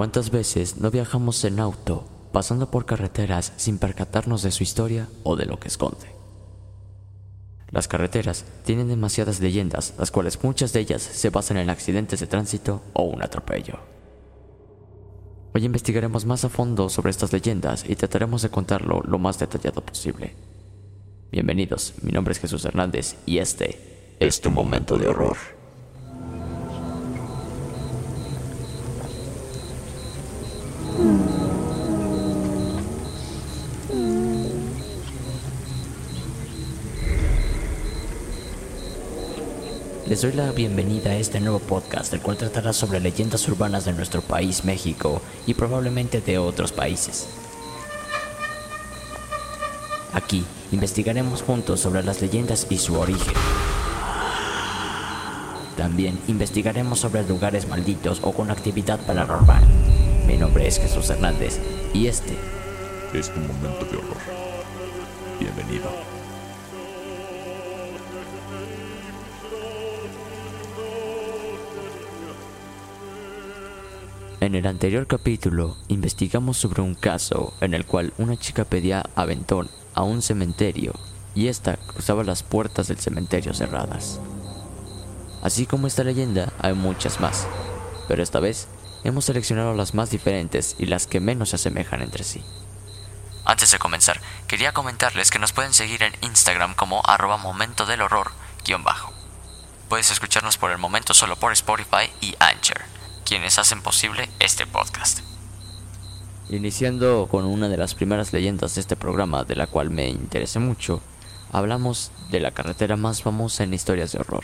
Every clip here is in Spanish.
¿Cuántas veces no viajamos en auto, pasando por carreteras sin percatarnos de su historia o de lo que esconde? Las carreteras tienen demasiadas leyendas, las cuales muchas de ellas se basan en accidentes de tránsito o un atropello. Hoy investigaremos más a fondo sobre estas leyendas y trataremos de contarlo lo más detallado posible. Bienvenidos, mi nombre es Jesús Hernández y este es tu momento de horror. Les doy la bienvenida a este nuevo podcast, el cual tratará sobre leyendas urbanas de nuestro país, México, y probablemente de otros países. Aquí investigaremos juntos sobre las leyendas y su origen. También investigaremos sobre lugares malditos o con actividad paranormal. Mi nombre es Jesús Hernández y este es tu momento de horror. Bienvenido. En el anterior capítulo investigamos sobre un caso en el cual una chica pedía aventón a un cementerio y ésta cruzaba las puertas del cementerio cerradas. Así como esta leyenda, hay muchas más, pero esta vez hemos seleccionado las más diferentes y las que menos se asemejan entre sí. Antes de comenzar, quería comentarles que nos pueden seguir en Instagram como arroba momento del horror bajo. Puedes escucharnos por el momento solo por Spotify y Anchor quienes hacen posible este podcast. Iniciando con una de las primeras leyendas de este programa, de la cual me interesé mucho, hablamos de la carretera más famosa en historias de horror.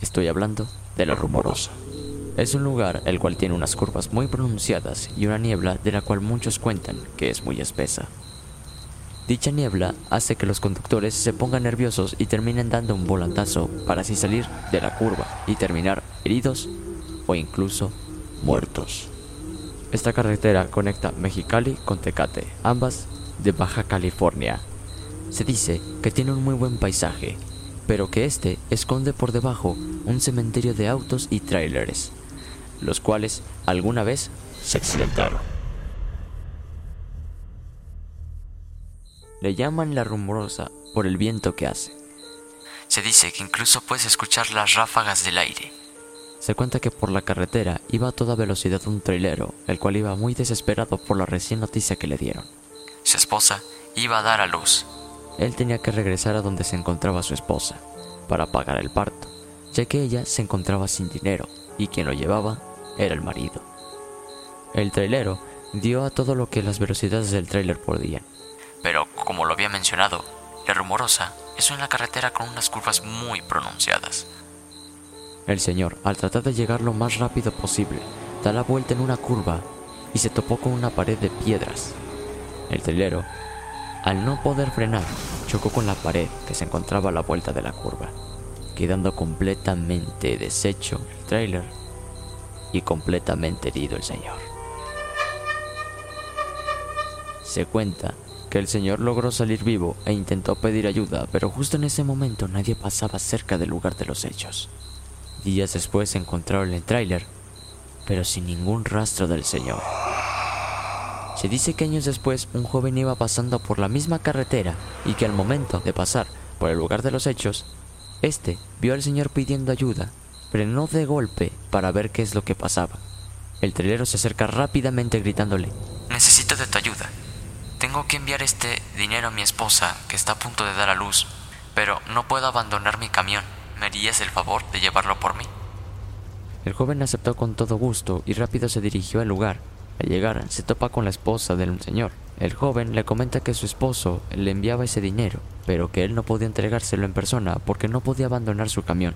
Estoy hablando de la Rumorosa. Es un lugar el cual tiene unas curvas muy pronunciadas y una niebla de la cual muchos cuentan que es muy espesa. Dicha niebla hace que los conductores se pongan nerviosos y terminen dando un volantazo para así salir de la curva y terminar heridos o incluso muertos. Esta carretera conecta Mexicali con Tecate, ambas de Baja California. Se dice que tiene un muy buen paisaje, pero que este esconde por debajo un cementerio de autos y trailers, los cuales alguna vez se accidentaron. Le llaman la rumorosa por el viento que hace. Se dice que incluso puedes escuchar las ráfagas del aire se cuenta que por la carretera iba a toda velocidad un trailero, el cual iba muy desesperado por la recién noticia que le dieron. Su esposa iba a dar a luz. Él tenía que regresar a donde se encontraba su esposa, para pagar el parto, ya que ella se encontraba sin dinero y quien lo llevaba era el marido. El trailero dio a todo lo que las velocidades del tráiler podían. Pero, como lo había mencionado, la rumorosa es una carretera con unas curvas muy pronunciadas. El señor, al tratar de llegar lo más rápido posible, da la vuelta en una curva y se topó con una pared de piedras. El trailero, al no poder frenar, chocó con la pared que se encontraba a la vuelta de la curva, quedando completamente deshecho el trailer y completamente herido el señor. Se cuenta que el señor logró salir vivo e intentó pedir ayuda, pero justo en ese momento nadie pasaba cerca del lugar de los hechos. Días después encontraron el tráiler, pero sin ningún rastro del señor. Se dice que años después un joven iba pasando por la misma carretera y que al momento de pasar por el lugar de los hechos, este vio al señor pidiendo ayuda, frenó de golpe para ver qué es lo que pasaba. El trailero se acerca rápidamente gritándole, Necesito de tu ayuda. Tengo que enviar este dinero a mi esposa, que está a punto de dar a luz, pero no puedo abandonar mi camión. ¿Me harías el favor de llevarlo por mí? El joven aceptó con todo gusto y rápido se dirigió al lugar. Al llegar, se topa con la esposa del señor. El joven le comenta que su esposo le enviaba ese dinero, pero que él no podía entregárselo en persona porque no podía abandonar su camión.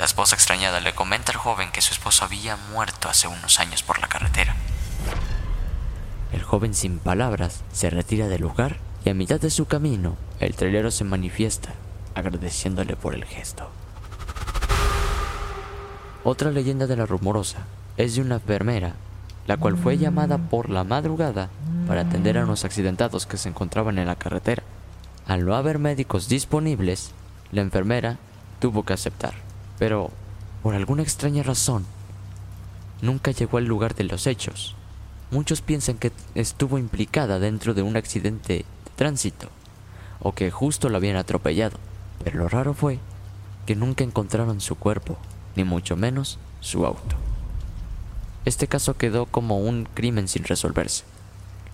La esposa extrañada le comenta al joven que su esposo había muerto hace unos años por la carretera. El joven sin palabras se retira del lugar y a mitad de su camino el trailero se manifiesta agradeciéndole por el gesto. Otra leyenda de la rumorosa es de una enfermera, la cual fue llamada por la madrugada para atender a unos accidentados que se encontraban en la carretera. Al no haber médicos disponibles, la enfermera tuvo que aceptar, pero por alguna extraña razón, nunca llegó al lugar de los hechos. Muchos piensan que estuvo implicada dentro de un accidente de tránsito o que justo la habían atropellado, pero lo raro fue que nunca encontraron su cuerpo, ni mucho menos su auto. Este caso quedó como un crimen sin resolverse.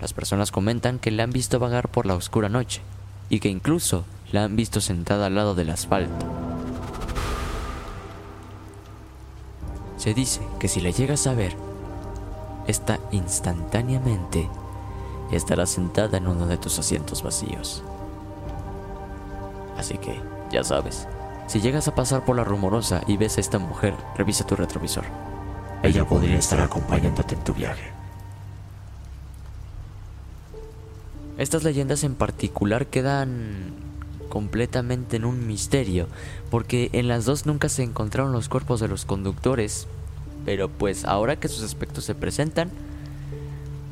Las personas comentan que la han visto vagar por la oscura noche y que incluso la han visto sentada al lado del asfalto. Se dice que si la llegas a ver, esta instantáneamente estará sentada en uno de tus asientos vacíos. Así que, ya sabes, si llegas a pasar por la rumorosa y ves a esta mujer, revisa tu retrovisor. Ella podría estar acompañándote en tu viaje. Estas leyendas en particular quedan completamente en un misterio, porque en las dos nunca se encontraron los cuerpos de los conductores, pero pues ahora que sus aspectos se presentan,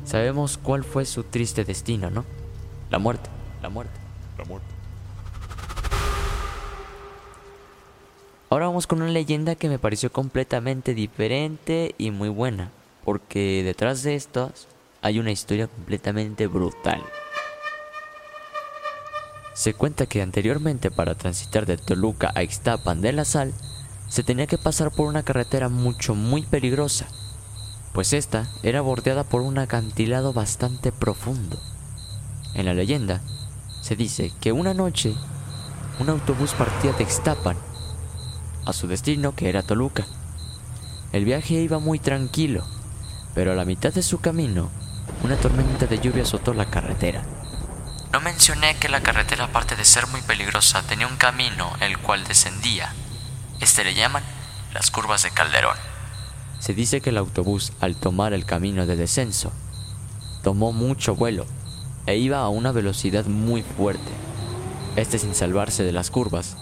sabemos cuál fue su triste destino, ¿no? La muerte, la muerte. La muerte. Ahora vamos con una leyenda que me pareció completamente diferente y muy buena, porque detrás de estas hay una historia completamente brutal. Se cuenta que anteriormente para transitar de Toluca a Ixtapan de la Sal, se tenía que pasar por una carretera mucho muy peligrosa, pues esta era bordeada por un acantilado bastante profundo. En la leyenda se dice que una noche un autobús partía de Ixtapan a su destino que era Toluca. El viaje iba muy tranquilo, pero a la mitad de su camino, una tormenta de lluvia azotó la carretera. No mencioné que la carretera, aparte de ser muy peligrosa, tenía un camino el cual descendía. Este le llaman las curvas de Calderón. Se dice que el autobús, al tomar el camino de descenso, tomó mucho vuelo e iba a una velocidad muy fuerte. Este sin salvarse de las curvas,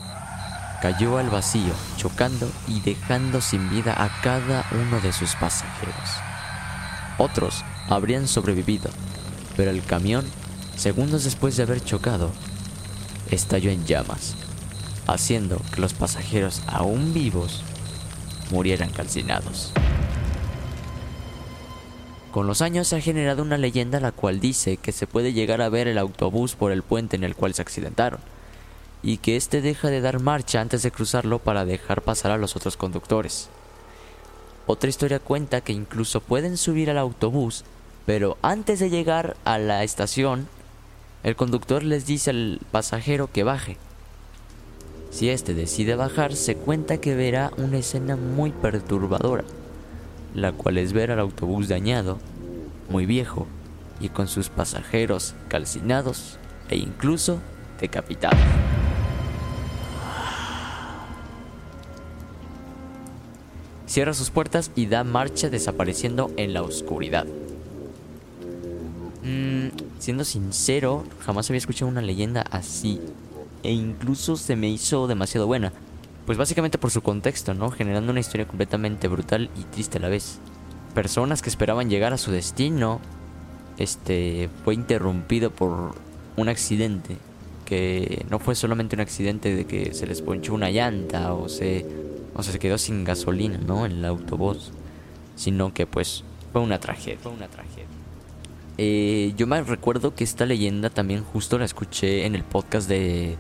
cayó al vacío, chocando y dejando sin vida a cada uno de sus pasajeros. Otros habrían sobrevivido, pero el camión, segundos después de haber chocado, estalló en llamas, haciendo que los pasajeros aún vivos murieran calcinados. Con los años se ha generado una leyenda la cual dice que se puede llegar a ver el autobús por el puente en el cual se accidentaron y que éste deja de dar marcha antes de cruzarlo para dejar pasar a los otros conductores. Otra historia cuenta que incluso pueden subir al autobús, pero antes de llegar a la estación, el conductor les dice al pasajero que baje. Si éste decide bajar, se cuenta que verá una escena muy perturbadora, la cual es ver al autobús dañado muy viejo y con sus pasajeros calcinados e incluso decapitados. Cierra sus puertas y da marcha desapareciendo en la oscuridad. Mm, siendo sincero, jamás había escuchado una leyenda así. E incluso se me hizo demasiado buena. Pues básicamente por su contexto, ¿no? Generando una historia completamente brutal y triste a la vez. Personas que esperaban llegar a su destino, este, fue interrumpido por un accidente. Que no fue solamente un accidente de que se les ponchó una llanta o se, o se quedó sin gasolina, ¿no? En el autobús. Sino que pues fue una tragedia. Fue una tragedia. Eh, yo me recuerdo que esta leyenda también justo la escuché en el podcast de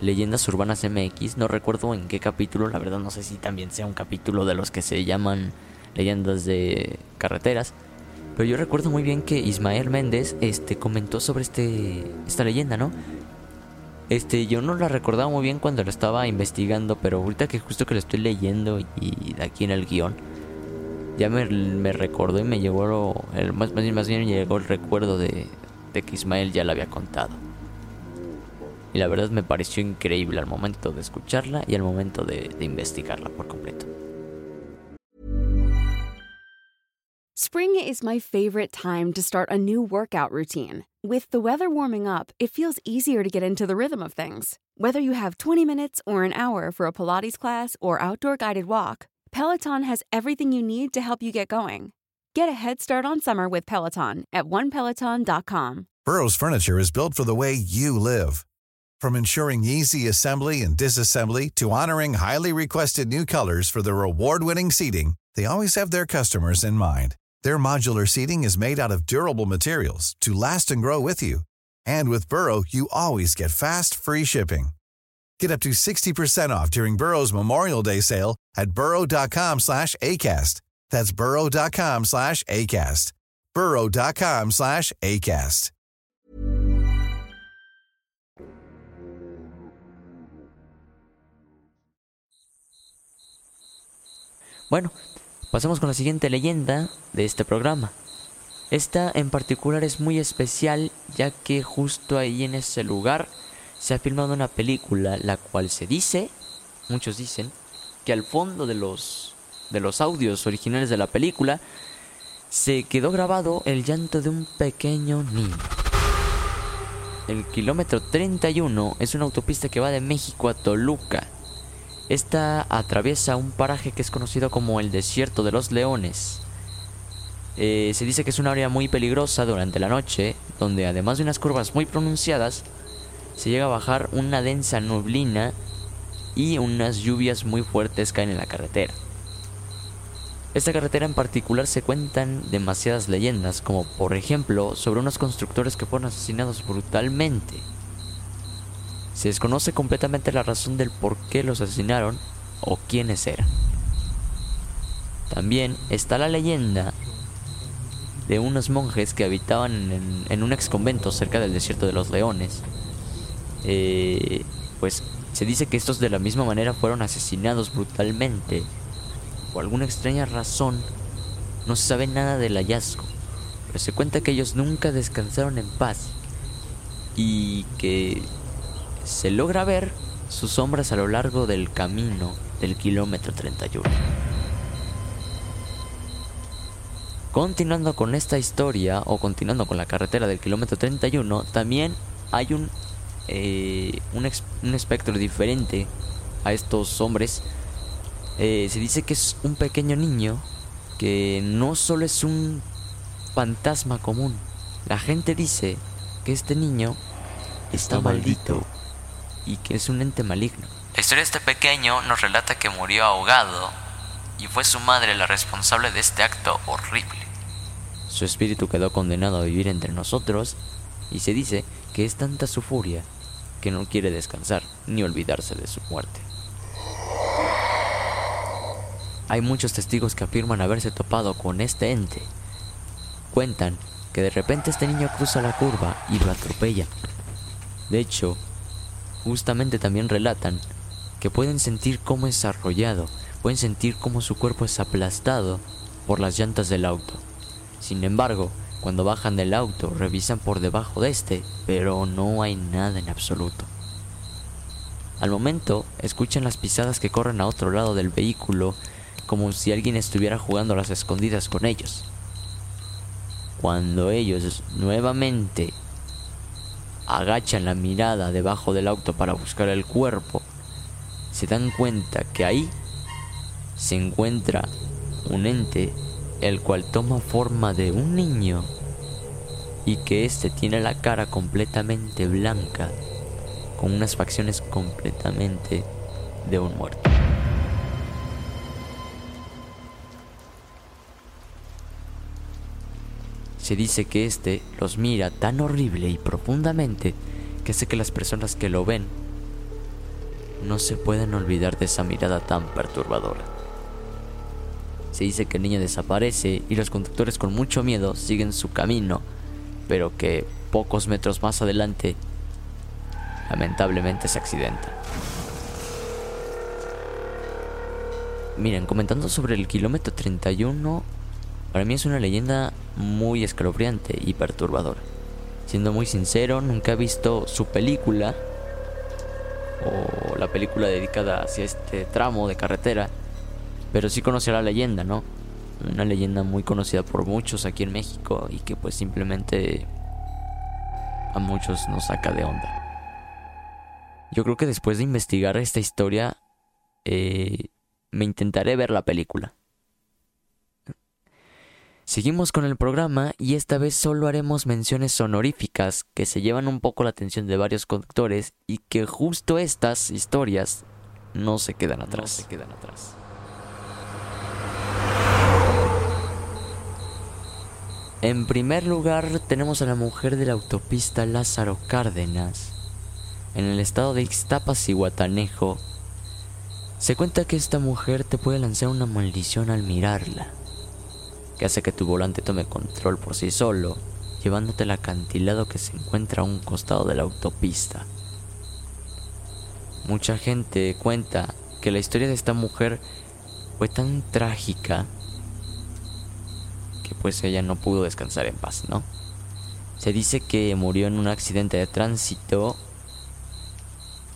Leyendas Urbanas MX. No recuerdo en qué capítulo, la verdad no sé si también sea un capítulo de los que se llaman leyendas de carreteras. Pero yo recuerdo muy bien que Ismael Méndez este, comentó sobre este, esta leyenda, ¿no? Este, yo no la recordaba muy bien cuando lo estaba investigando, pero ahorita que justo que lo estoy leyendo y de aquí en el guion, ya me, me recordó y me llegó, el, más, más bien llegó el recuerdo de, de que Ismael ya la había contado. Y la verdad me pareció increíble al momento de escucharla y al momento de, de investigarla por completo. Spring is my favorite time to start a new workout routine. With the weather warming up, it feels easier to get into the rhythm of things. Whether you have 20 minutes or an hour for a Pilates class or outdoor guided walk, Peloton has everything you need to help you get going. Get a head start on summer with Peloton at onepeloton.com. Burrow's furniture is built for the way you live. From ensuring easy assembly and disassembly to honoring highly requested new colors for their award-winning seating, they always have their customers in mind. Their modular seating is made out of durable materials to last and grow with you. And with Burrow, you always get fast, free shipping. Get up to 60% off during Burrow's Memorial Day sale at burrow.com slash ACAST. That's burrow.com slash ACAST. burrow.com slash ACAST. Bueno, pasemos con la siguiente leyenda de este programa. Esta en particular es muy especial ya que justo ahí en ese lugar se ha filmado una película la cual se dice, muchos dicen, que al fondo de los de los audios originales de la película se quedó grabado el llanto de un pequeño niño. El kilómetro 31 es una autopista que va de México a Toluca. Esta atraviesa un paraje que es conocido como el Desierto de los Leones. Eh, se dice que es un área muy peligrosa durante la noche, donde además de unas curvas muy pronunciadas, se llega a bajar una densa nublina y unas lluvias muy fuertes caen en la carretera. Esta carretera en particular se cuentan demasiadas leyendas, como por ejemplo sobre unos constructores que fueron asesinados brutalmente. Se desconoce completamente la razón del por qué los asesinaron o quiénes eran. También está la leyenda de unos monjes que habitaban en, en un ex convento cerca del desierto de los leones. Eh, pues se dice que estos de la misma manera fueron asesinados brutalmente. Por alguna extraña razón, no se sabe nada del hallazgo, pero se cuenta que ellos nunca descansaron en paz y que se logra ver sus sombras a lo largo del camino del kilómetro 31. Continuando con esta historia, o continuando con la carretera del kilómetro 31, también hay un, eh, un, un, espectro diferente a estos hombres. Eh, se dice que es un pequeño niño que no solo es un fantasma común. La gente dice que este niño está, está maldito. maldito y que es un ente maligno. La historia de este pequeño nos relata que murió ahogado y fue su madre la responsable de este acto horrible. Su espíritu quedó condenado a vivir entre nosotros y se dice que es tanta su furia que no quiere descansar ni olvidarse de su muerte. Hay muchos testigos que afirman haberse topado con este ente. Cuentan que de repente este niño cruza la curva y lo atropella. De hecho, justamente también relatan que pueden sentir cómo es arrollado, pueden sentir cómo su cuerpo es aplastado por las llantas del auto. Sin embargo, cuando bajan del auto, revisan por debajo de este, pero no hay nada en absoluto. Al momento, escuchan las pisadas que corren a otro lado del vehículo, como si alguien estuviera jugando a las escondidas con ellos. Cuando ellos nuevamente agachan la mirada debajo del auto para buscar el cuerpo, se dan cuenta que ahí se encuentra un ente el cual toma forma de un niño y que éste tiene la cara completamente blanca con unas facciones completamente de un muerto. Se dice que éste los mira tan horrible y profundamente que hace que las personas que lo ven no se pueden olvidar de esa mirada tan perturbadora. Se dice que el niño desaparece y los conductores con mucho miedo siguen su camino, pero que pocos metros más adelante lamentablemente se accidenta. Miren, comentando sobre el kilómetro 31, para mí es una leyenda muy escalofriante y perturbadora. Siendo muy sincero, nunca he visto su película o la película dedicada hacia este tramo de carretera, pero sí conocía la leyenda, ¿no? Una leyenda muy conocida por muchos aquí en México y que pues simplemente a muchos nos saca de onda. Yo creo que después de investigar esta historia, eh, me intentaré ver la película. Seguimos con el programa y esta vez solo haremos menciones honoríficas que se llevan un poco la atención de varios conductores y que justo estas historias no se quedan atrás. se quedan atrás. En primer lugar tenemos a la mujer de la autopista Lázaro Cárdenas. En el estado de Ixtapas y Guatanejo, se cuenta que esta mujer te puede lanzar una maldición al mirarla que hace que tu volante tome control por sí solo, llevándote al acantilado que se encuentra a un costado de la autopista. Mucha gente cuenta que la historia de esta mujer fue tan trágica pues ella no pudo descansar en paz, ¿no? Se dice que murió en un accidente de tránsito,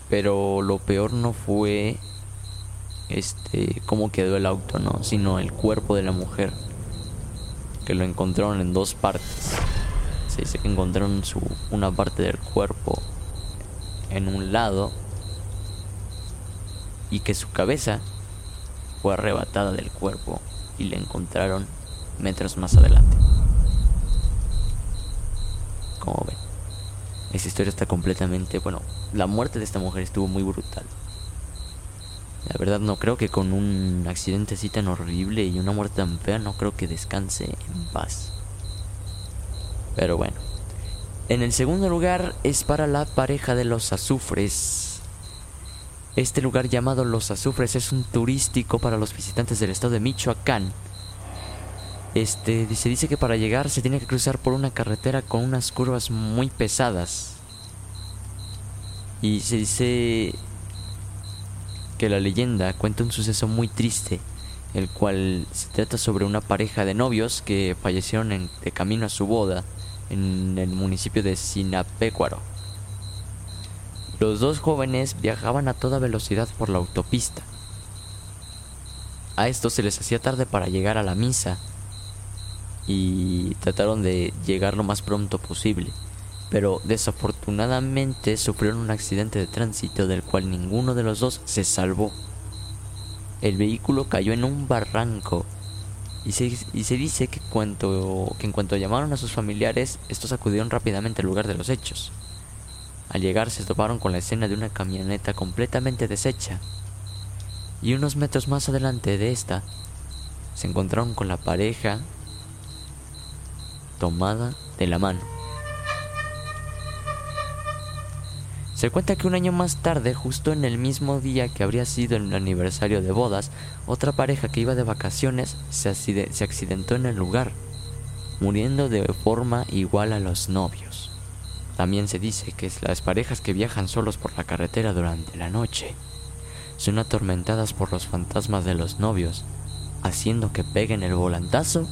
pero lo peor no fue este cómo quedó el auto, ¿no? Sino el cuerpo de la mujer que lo encontraron en dos partes. Se dice que encontraron su, una parte del cuerpo en un lado y que su cabeza fue arrebatada del cuerpo y la encontraron metros más adelante. Como ven, esa historia está completamente, bueno, la muerte de esta mujer estuvo muy brutal. La verdad no creo que con un accidente así tan horrible y una muerte tan fea no creo que descanse en paz. Pero bueno. En el segundo lugar es para la pareja de los azufres. Este lugar llamado Los Azufres es un turístico para los visitantes del estado de Michoacán. Este, se dice que para llegar se tiene que cruzar por una carretera con unas curvas muy pesadas. Y se dice que la leyenda cuenta un suceso muy triste, el cual se trata sobre una pareja de novios que fallecieron de camino a su boda en el municipio de Sinapecuaro. Los dos jóvenes viajaban a toda velocidad por la autopista. A estos se les hacía tarde para llegar a la misa y trataron de llegar lo más pronto posible pero desafortunadamente sufrieron un accidente de tránsito del cual ninguno de los dos se salvó. El vehículo cayó en un barranco y se, dice que, cuanto, que en cuanto llamaron a sus familiares, estos acudieron rápidamente al lugar de los hechos. Al llegar se toparon con la escena de una camioneta completamente deshecha y unos metros más adelante de esta se encontraron con la pareja tomada de la mano. Se cuenta que un año más tarde, justo en el mismo día que habría sido el aniversario de bodas, otra pareja que iba de vacaciones se, accidentó en el lugar, muriendo de forma igual a los novios. También se dice que las parejas que viajan solos por la carretera durante la noche son atormentadas por los fantasmas de los novios, haciendo que peguen el volantazo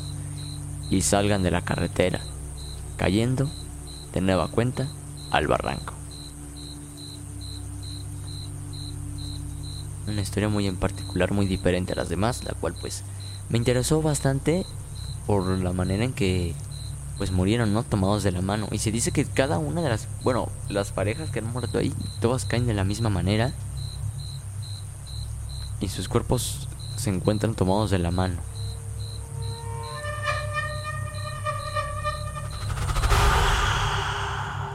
y salgan de la carretera, cayendo de nueva cuenta al barranco. Una historia muy en particular, muy diferente a las demás, la cual pues me interesó bastante por la manera en que pues murieron, ¿no? Tomados de la mano. Y se dice que cada una de las, bueno, las parejas que han muerto ahí, todas caen de la misma manera. Y sus cuerpos se encuentran tomados de la mano.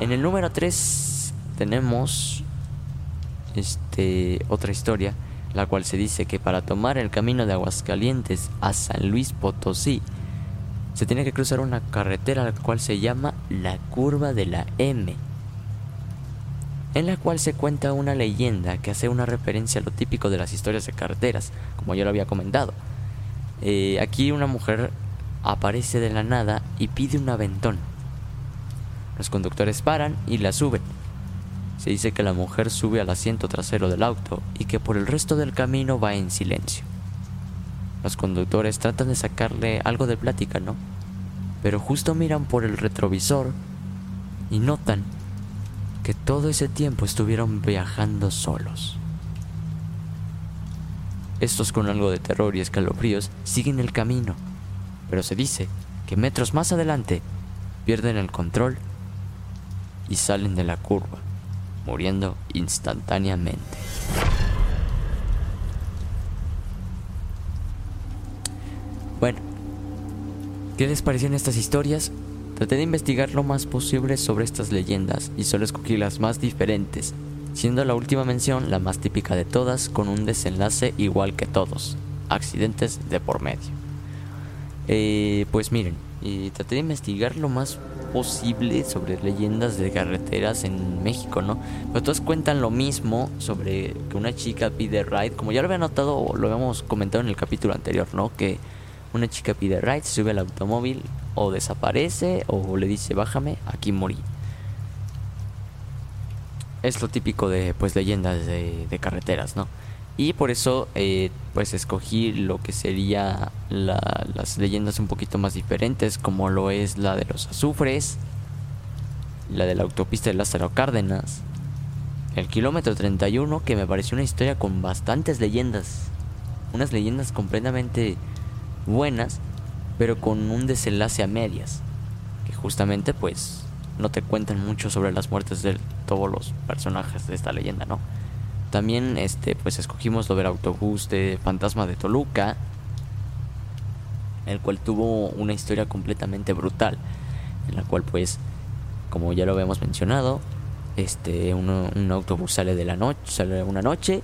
En el número 3 tenemos este otra historia, la cual se dice que para tomar el camino de Aguascalientes a San Luis Potosí se tiene que cruzar una carretera la cual se llama la curva de la M, en la cual se cuenta una leyenda que hace una referencia a lo típico de las historias de carreteras, como yo lo había comentado. Eh, aquí una mujer aparece de la nada y pide un aventón los conductores paran y la suben. Se dice que la mujer sube al asiento trasero del auto y que por el resto del camino va en silencio. Los conductores tratan de sacarle algo de plática, ¿no? Pero justo miran por el retrovisor y notan que todo ese tiempo estuvieron viajando solos. Estos con algo de terror y escalofríos siguen el camino, pero se dice que metros más adelante pierden el control y salen de la curva, muriendo instantáneamente. Bueno, ¿qué les parecieron estas historias? Traté de investigar lo más posible sobre estas leyendas y solo escogí las más diferentes, siendo la última mención la más típica de todas con un desenlace igual que todos, accidentes de por medio. Eh, pues miren, y traté de investigar lo más posible sobre leyendas de carreteras en México, ¿no? Pero todos cuentan lo mismo sobre que una chica pide ride, como ya lo había notado lo habíamos comentado en el capítulo anterior, ¿no? Que una chica pide ride, sube al automóvil o desaparece o le dice bájame, aquí morí. Es lo típico de pues leyendas de carreteras, ¿no? Y por eso eh, pues escogí lo que sería las leyendas un poquito más diferentes, como lo es la de los azufres, la de la autopista de Lázaro Cárdenas, el kilómetro 31, que me pareció una historia con bastantes leyendas, unas leyendas completamente buenas, pero con un desenlace a medias, que justamente pues no te cuentan mucho sobre las muertes de todos los personajes de esta leyenda, ¿no? También este pues escogimos lo autobús de Fantasma de Toluca, el cual tuvo una historia completamente brutal, en la cual pues como ya lo habíamos mencionado, este un autobús sale de la noche, sale una noche,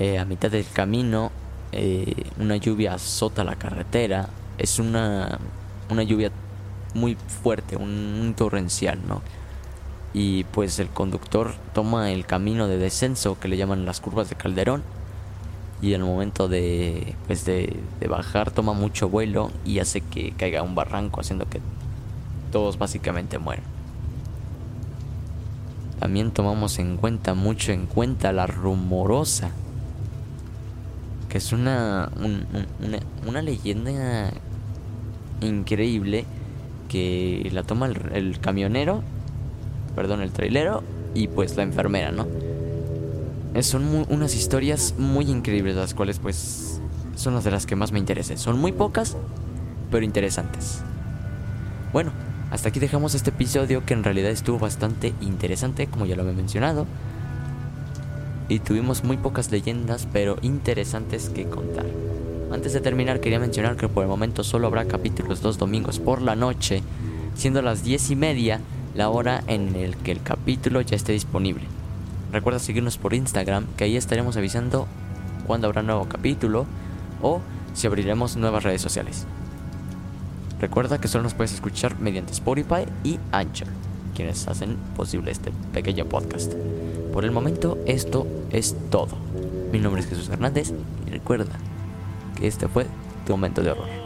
eh, a mitad del camino eh, una lluvia azota la carretera, es una una lluvia muy fuerte, un torrencial, ¿no? Y pues el conductor toma el camino de descenso que le llaman las curvas de Calderón y al momento de pues de, bajar toma mucho vuelo y hace que caiga un barranco haciendo que todos básicamente mueren. También tomamos en cuenta mucho en cuenta la rumorosa que es una, una, leyenda increíble que la toma el camionero perdón, el trailero y pues la enfermera, ¿no? Son unas historias muy increíbles, las cuales pues son las de las que más me interesan. Son muy pocas, pero interesantes. Bueno, hasta aquí dejamos este episodio que en realidad estuvo bastante interesante, como ya lo he mencionado. Y tuvimos muy pocas leyendas, pero interesantes que contar. Antes de terminar, quería mencionar que por el momento solo habrá capítulos dos domingos por la noche, siendo las diez y media la hora en el que el capítulo ya esté disponible. Recuerda seguirnos por Instagram, que ahí estaremos avisando cuando habrá nuevo capítulo o si abriremos nuevas redes sociales. Recuerda que solo nos puedes escuchar mediante Spotify y Anchor, quienes hacen posible este pequeño podcast. Por el momento, esto es todo. Mi nombre es Jesús Hernández y recuerda que este fue tu momento de horror.